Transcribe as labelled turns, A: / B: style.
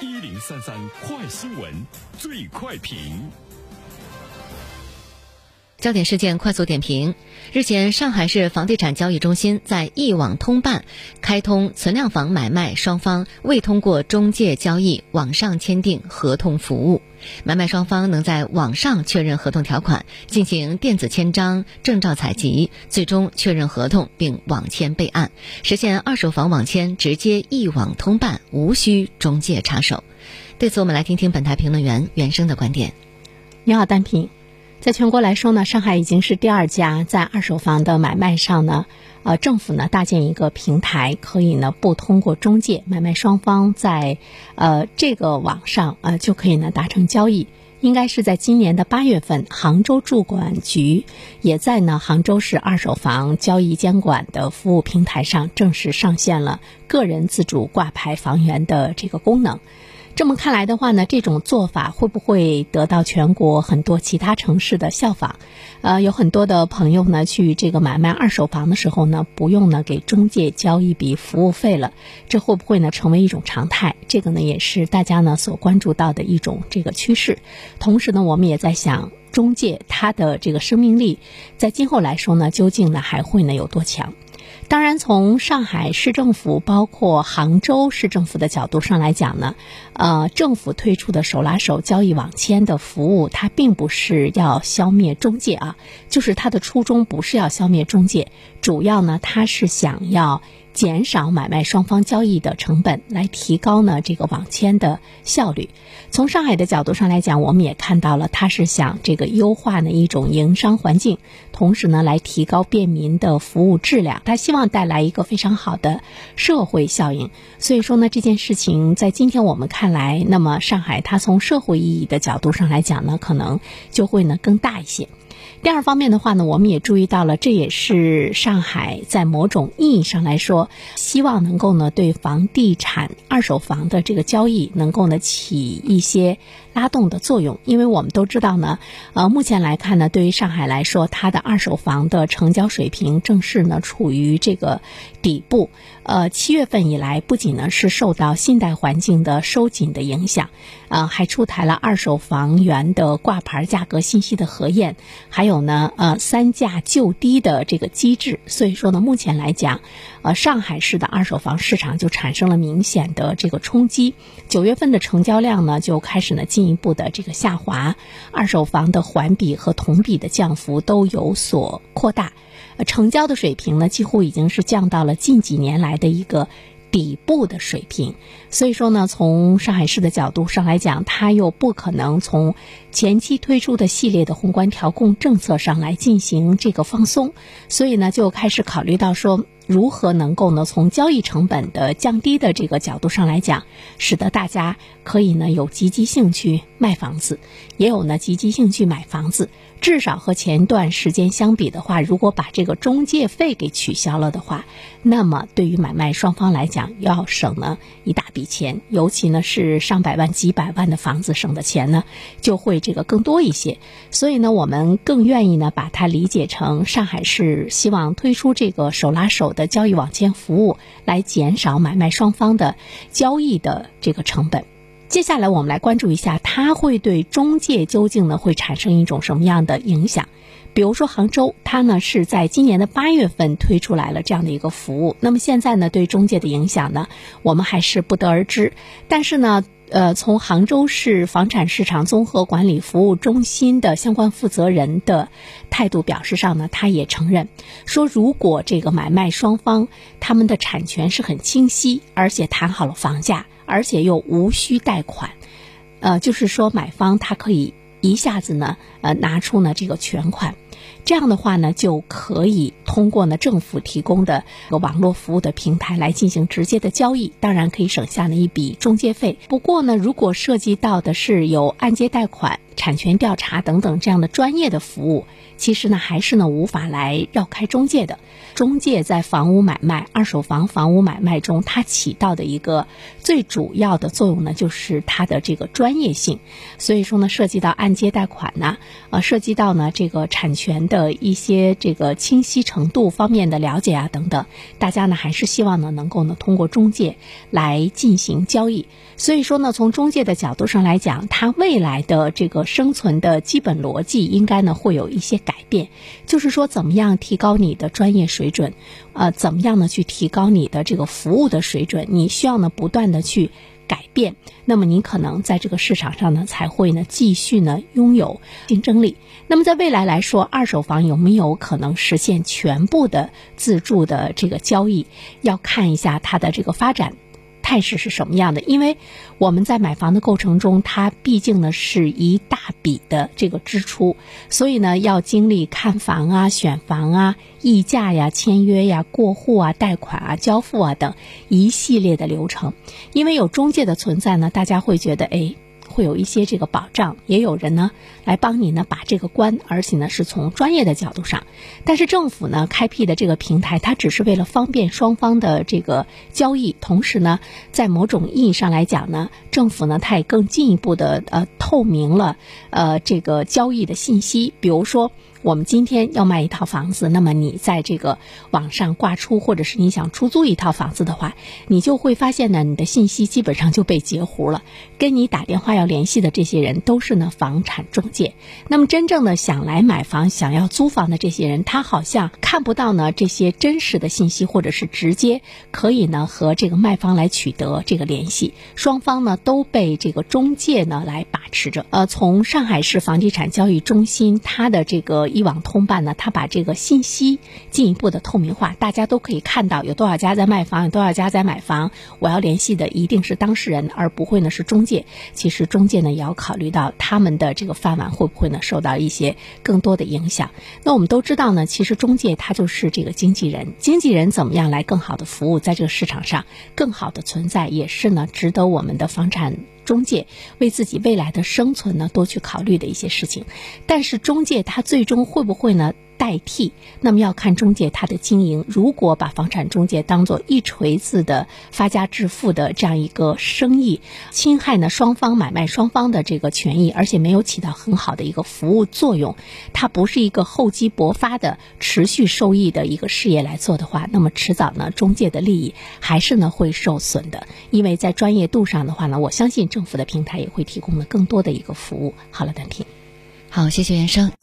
A: 一零三三快新闻，最快评。
B: 焦点事件快速点评：日前，上海市房地产交易中心在一网通办开通存量房买卖双方未通过中介交易网上签订合同服务，买卖双方能在网上确认合同条款，进行电子签章、证照采集，最终确认合同并网签备案，实现二手房网签直接一网通办，无需中介插手。对此，我们来听听本台评论员袁生的观点。
C: 你好，单平。在全国来说呢，上海已经是第二家在二手房的买卖上呢，呃，政府呢搭建一个平台，可以呢不通过中介，买卖双方在呃这个网上呃就可以呢达成交易。应该是在今年的八月份，杭州住管局也在呢杭州市二手房交易监管的服务平台上正式上线了个人自主挂牌房源的这个功能。这么看来的话呢，这种做法会不会得到全国很多其他城市的效仿？呃，有很多的朋友呢去这个买卖二手房的时候呢，不用呢给中介交一笔服务费了，这会不会呢成为一种常态？这个呢也是大家呢所关注到的一种这个趋势。同时呢，我们也在想，中介它的这个生命力，在今后来说呢，究竟呢还会呢有多强？当然，从上海市政府包括杭州市政府的角度上来讲呢，呃，政府推出的手拉手交易网签的服务，它并不是要消灭中介啊，就是它的初衷不是要消灭中介，主要呢，它是想要。减少买卖双方交易的成本，来提高呢这个网签的效率。从上海的角度上来讲，我们也看到了，它是想这个优化呢一种营商环境，同时呢来提高便民的服务质量。它希望带来一个非常好的社会效应。所以说呢，这件事情在今天我们看来，那么上海它从社会意义的角度上来讲呢，可能就会呢更大一些。第二方面的话呢，我们也注意到了，这也是上海在某种意义上来说，希望能够呢对房地产二手房的这个交易能够呢起一些。拉动的作用，因为我们都知道呢，呃，目前来看呢，对于上海来说，它的二手房的成交水平正是呢处于这个底部。呃，七月份以来，不仅呢是受到信贷环境的收紧的影响，呃，还出台了二手房源的挂牌价格信息的核验，还有呢，呃，三价就低的这个机制。所以说呢，目前来讲，上海市的二手房市场就产生了明显的这个冲击。九月份的成交量呢，就开始呢。进一步的这个下滑，二手房的环比和同比的降幅都有所扩大，成交的水平呢，几乎已经是降到了近几年来的一个底部的水平。所以说呢，从上海市的角度上来讲，它又不可能从前期推出的系列的宏观调控政策上来进行这个放松，所以呢，就开始考虑到说。如何能够呢？从交易成本的降低的这个角度上来讲，使得大家可以呢有积极性去卖房子，也有呢积极性去买房子。至少和前段时间相比的话，如果把这个中介费给取消了的话，那么对于买卖双方来讲，要省呢一大笔钱。尤其呢是上百万、几百万的房子，省的钱呢就会这个更多一些。所以呢，我们更愿意呢把它理解成上海市希望推出这个手拉手。的交易网签服务来减少买卖双方的交易的这个成本。接下来我们来关注一下，它会对中介究竟呢会产生一种什么样的影响？比如说杭州，它呢是在今年的八月份推出来了这样的一个服务。那么现在呢对中介的影响呢，我们还是不得而知。但是呢。呃，从杭州市房产市场综合管理服务中心的相关负责人的态度表示上呢，他也承认说，如果这个买卖双方他们的产权是很清晰，而且谈好了房价，而且又无需贷款，呃，就是说买方他可以一下子呢，呃，拿出呢这个全款。这样的话呢，就可以通过呢政府提供的网络服务的平台来进行直接的交易，当然可以省下呢一笔中介费。不过呢，如果涉及到的是有按揭贷款，产权调查等等这样的专业的服务，其实呢还是呢无法来绕开中介的。中介在房屋买卖、二手房房屋买卖中，它起到的一个最主要的作用呢，就是它的这个专业性。所以说呢，涉及到按揭贷款呢，呃，涉及到呢这个产权的一些这个清晰程度方面的了解啊等等，大家呢还是希望呢能够呢通过中介来进行交易。所以说呢，从中介的角度上来讲，它未来的这个生存的基本逻辑应该呢会有一些改变，就是说怎么样提高你的专业水。水准，呃，怎么样呢？去提高你的这个服务的水准？你需要呢不断的去改变，那么你可能在这个市场上呢才会呢继续呢拥有竞争力。那么在未来来说，二手房有没有可能实现全部的自住的这个交易？要看一下它的这个发展。态势是什么样的？因为我们在买房的过程中，它毕竟呢是一大笔的这个支出，所以呢要经历看房啊、选房啊、议价呀、签约呀、过户啊、贷款啊、交付啊等一系列的流程。因为有中介的存在呢，大家会觉得哎。会有一些这个保障，也有人呢来帮你呢把这个关，而且呢是从专业的角度上。但是政府呢开辟的这个平台，它只是为了方便双方的这个交易，同时呢，在某种意义上来讲呢，政府呢它也更进一步的呃透明了呃这个交易的信息，比如说。我们今天要卖一套房子，那么你在这个网上挂出，或者是你想出租一套房子的话，你就会发现呢，你的信息基本上就被截胡了。跟你打电话要联系的这些人都是呢房产中介。那么真正的想来买房、想要租房的这些人，他好像看不到呢这些真实的信息，或者是直接可以呢和这个卖方来取得这个联系。双方呢都被这个中介呢来把持着。呃，从上海市房地产交易中心它的这个。一网通办呢，它把这个信息进一步的透明化，大家都可以看到有多少家在卖房，有多少家在买房。我要联系的一定是当事人，而不会呢是中介。其实中介呢也要考虑到他们的这个饭碗会不会呢受到一些更多的影响。那我们都知道呢，其实中介他就是这个经纪人，经纪人怎么样来更好的服务，在这个市场上更好的存在，也是呢值得我们的房产。中介为自己未来的生存呢多去考虑的一些事情，但是中介他最终会不会呢？代替，那么要看中介他的经营。如果把房产中介当做一锤子的发家致富的这样一个生意，侵害呢双方买卖双方的这个权益，而且没有起到很好的一个服务作用，它不是一个厚积薄发的持续受益的一个事业来做的话，那么迟早呢中介的利益还是呢会受损的。因为在专业度上的话呢，我相信政府的平台也会提供了更多的一个服务。好了，单平。
B: 好，谢谢袁生。